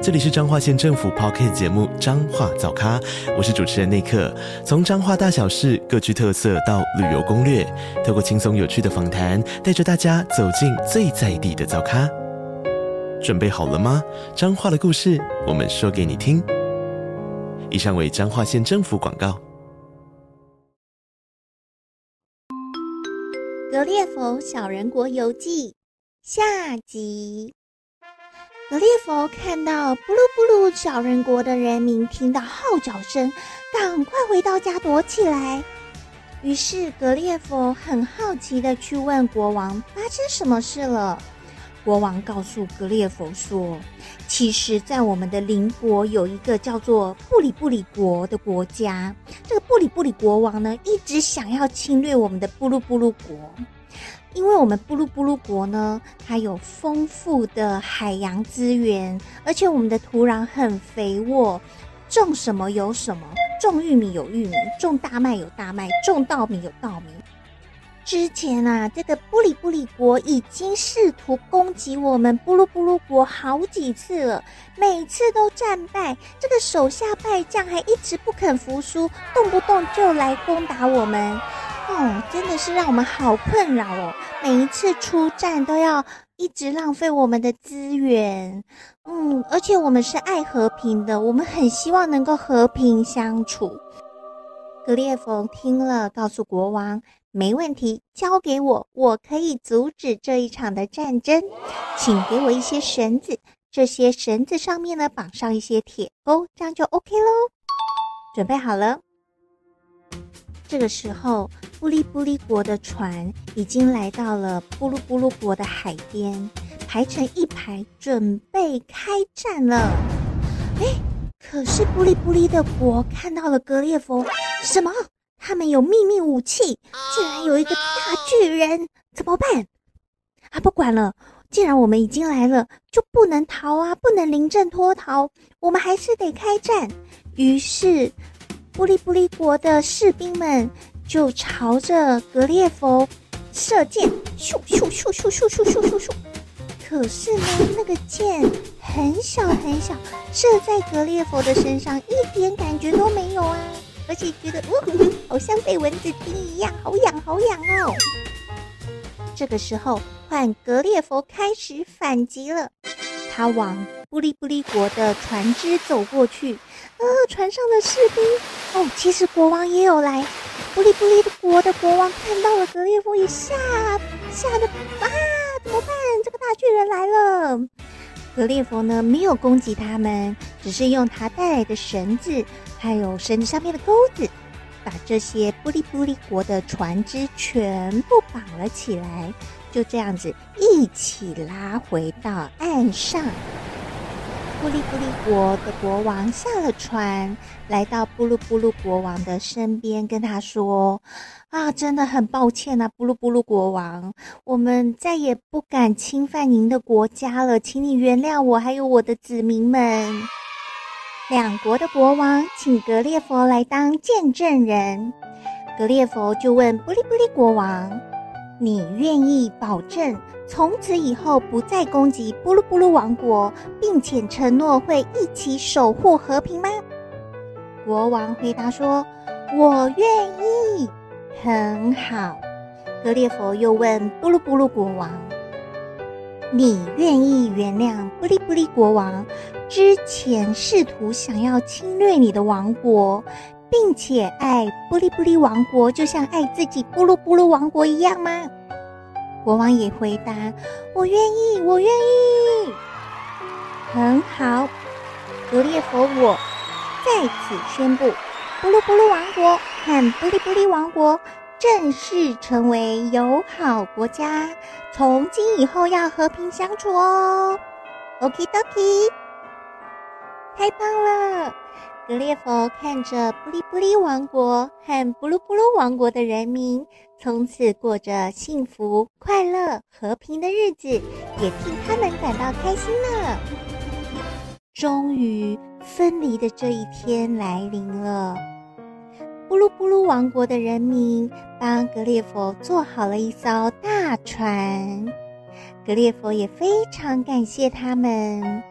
这里是彰化县政府 Podcast 节目《彰化早咖》，我是主持人内克。从彰化大小事各具特色到旅游攻略，透过轻松有趣的访谈，带着大家走进最在地的早咖。准备好了吗？彰化的故事，我们说给你听。以上为彰化县政府广告。《格列佛小人国游记》下集。格列佛看到布鲁布鲁小人国的人民听到号角声，赶快回到家躲起来。于是格列佛很好奇的去问国王发生什么事了。国王告诉格列佛说：“其实，在我们的邻国有一个叫做布里布里国的国家，这个布里布里国王呢，一直想要侵略我们的布鲁布鲁国。”因为我们布鲁布鲁国呢，它有丰富的海洋资源，而且我们的土壤很肥沃，种什么有什么，种玉米有玉米，种大麦有大麦，种稻米有稻米。之前啊，这个布里布里国已经试图攻击我们布鲁布鲁国好几次了，每次都战败。这个手下败将还一直不肯服输，动不动就来攻打我们。哦，真的是让我们好困扰哦！每一次出战都要一直浪费我们的资源，嗯，而且我们是爱和平的，我们很希望能够和平相处。格列佛听了，告诉国王：“没问题，交给我，我可以阻止这一场的战争。请给我一些绳子，这些绳子上面呢，绑上一些铁钩，这样就 OK 喽。准备好了。”这个时候，布里布里国的船已经来到了布鲁布鲁国的海边，排成一排，准备开战了。哎，可是布里布里的国看到了格列佛，什么？他们有秘密武器，竟然有一个大巨人，怎么办？啊，不管了，既然我们已经来了，就不能逃啊，不能临阵脱逃，我们还是得开战。于是。布里布里国的士兵们就朝着格列佛射箭，咻咻咻咻咻咻咻咻咻。可是呢，那个箭很小很小，射在格列佛的身上一点感觉都没有啊，而且觉得呜，好像被蚊子叮一样，好痒好痒哦。这个时候，换格列佛开始反击了，他往布里布里国的船只走过去。呃，船上的士兵哦，其实国王也有来。布利布利的国的国王看到了格列佛，一下吓得啊，怎么办？这个大巨人来了。格列佛呢，没有攻击他们，只是用他带来的绳子，还有绳子上面的钩子，把这些布利布利国的船只全部绑了起来，就这样子一起拉回到岸上。布利布利国的国王下了船，来到布鲁布鲁国王的身边，跟他说：“啊，真的很抱歉啊，布鲁布鲁国王，我们再也不敢侵犯您的国家了，请你原谅我，还有我的子民们。”两国的国王请格列佛来当见证人，格列佛就问布利布利国王：“你愿意保证？”从此以后不再攻击布鲁布鲁王国，并且承诺会一起守护和平吗？国王回答说：“我愿意。”很好。格列佛又问布鲁布鲁国王：“你愿意原谅布里布里国王之前试图想要侵略你的王国，并且爱布里布里王国就像爱自己布鲁布鲁王国一样吗？”国王也回答：“我愿意，我愿意。”很好，格列佛，我在此宣布，布鲁布鲁王国和布利布利王国正式成为友好国家，从今以后要和平相处哦。OK，Doki，太棒了！格列佛看着布利布利王国和布鲁布鲁王国的人民，从此过着幸福、快乐、和平的日子，也替他们感到开心呢。终于，分离的这一天来临了。布鲁布鲁王国的人民帮格列佛做好了一艘大船，格列佛也非常感谢他们。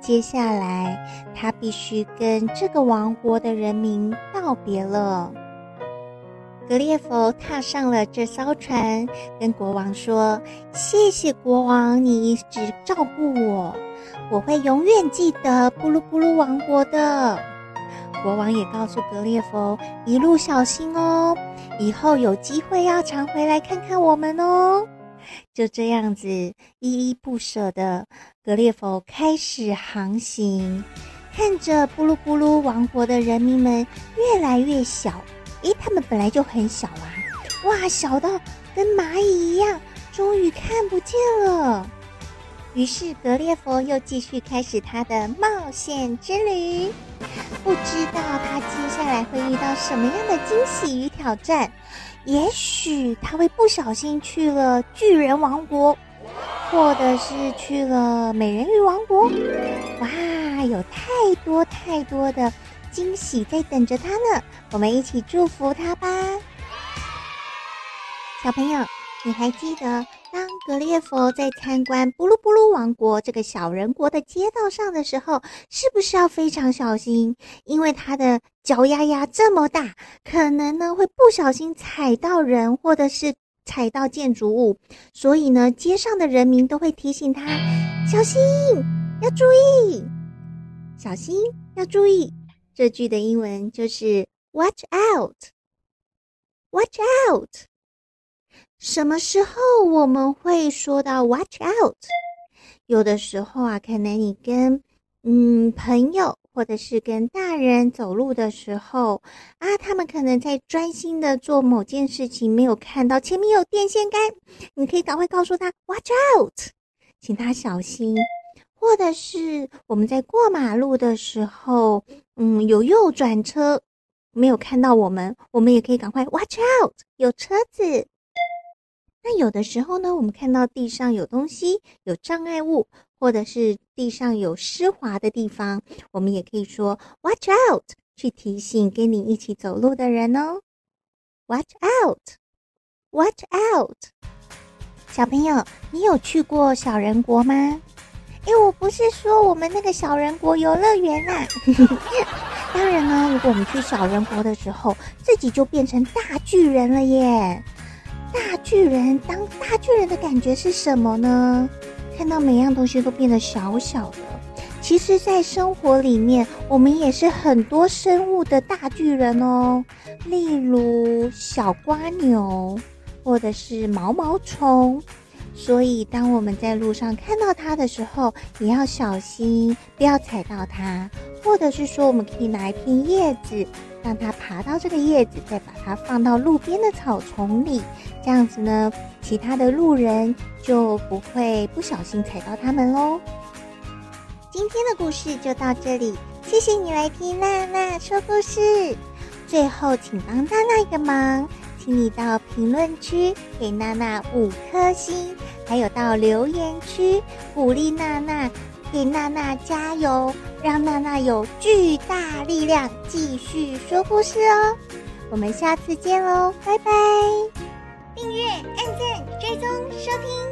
接下来，他必须跟这个王国的人民道别了。格列佛踏上了这艘船，跟国王说：“谢谢国王，你一直照顾我，我会永远记得布鲁布鲁王国的。”国王也告诉格列佛：“一路小心哦，以后有机会要常回来看看我们哦。”就这样子，依依不舍的格列佛开始航行，看着布鲁布鲁王国的人民们越来越小。诶，他们本来就很小啊，哇，小到跟蚂蚁一样，终于看不见了。于是格列佛又继续开始他的冒险之旅，不知道他接下来会遇到什么样的惊喜挑战。也许他会不小心去了巨人王国，或者是去了美人鱼王国。哇，有太多太多的惊喜在等着他呢！我们一起祝福他吧，小朋友，你还记得当格列佛在参观布鲁布鲁王国这个小人国的街道上的时候，是不是要非常小心？因为他的脚丫丫这么大，可能呢会不小心踩到人，或者是踩到建筑物。所以呢，街上的人民都会提醒他小心，要注意，小心要注意。这句的英文就是 “Watch out”，Watch out。什么时候我们会说到 “watch out”？有的时候啊，可能你跟嗯朋友或者是跟大人走路的时候啊，他们可能在专心的做某件事情，没有看到前面有电线杆，你可以赶快告诉他 “watch out”，请他小心。或者是我们在过马路的时候，嗯，有右转车没有看到我们，我们也可以赶快 “watch out”，有车子。那有的时候呢，我们看到地上有东西，有障碍物，或者是地上有湿滑的地方，我们也可以说 “watch out” 去提醒跟你一起走路的人哦。“Watch out”，“watch out”。小朋友，你有去过小人国吗？哎，我不是说我们那个小人国游乐园啦。当然呢，如果我们去小人国的时候，自己就变成大巨人了耶。大巨人，当大巨人的感觉是什么呢？看到每样东西都变得小小的。其实，在生活里面，我们也是很多生物的大巨人哦。例如小瓜牛，或者是毛毛虫。所以，当我们在路上看到它的时候，也要小心，不要踩到它。或者是说，我们可以拿一片叶子。让它爬到这个叶子，再把它放到路边的草丛里，这样子呢，其他的路人就不会不小心踩到它们喽。今天的故事就到这里，谢谢你来听娜娜说故事。最后，请帮娜娜一个忙，请你到评论区给娜娜五颗星，还有到留言区鼓励娜娜。给娜娜加油，让娜娜有巨大力量继续说故事哦！我们下次见喽，拜拜！订阅、按键、追踪、收听，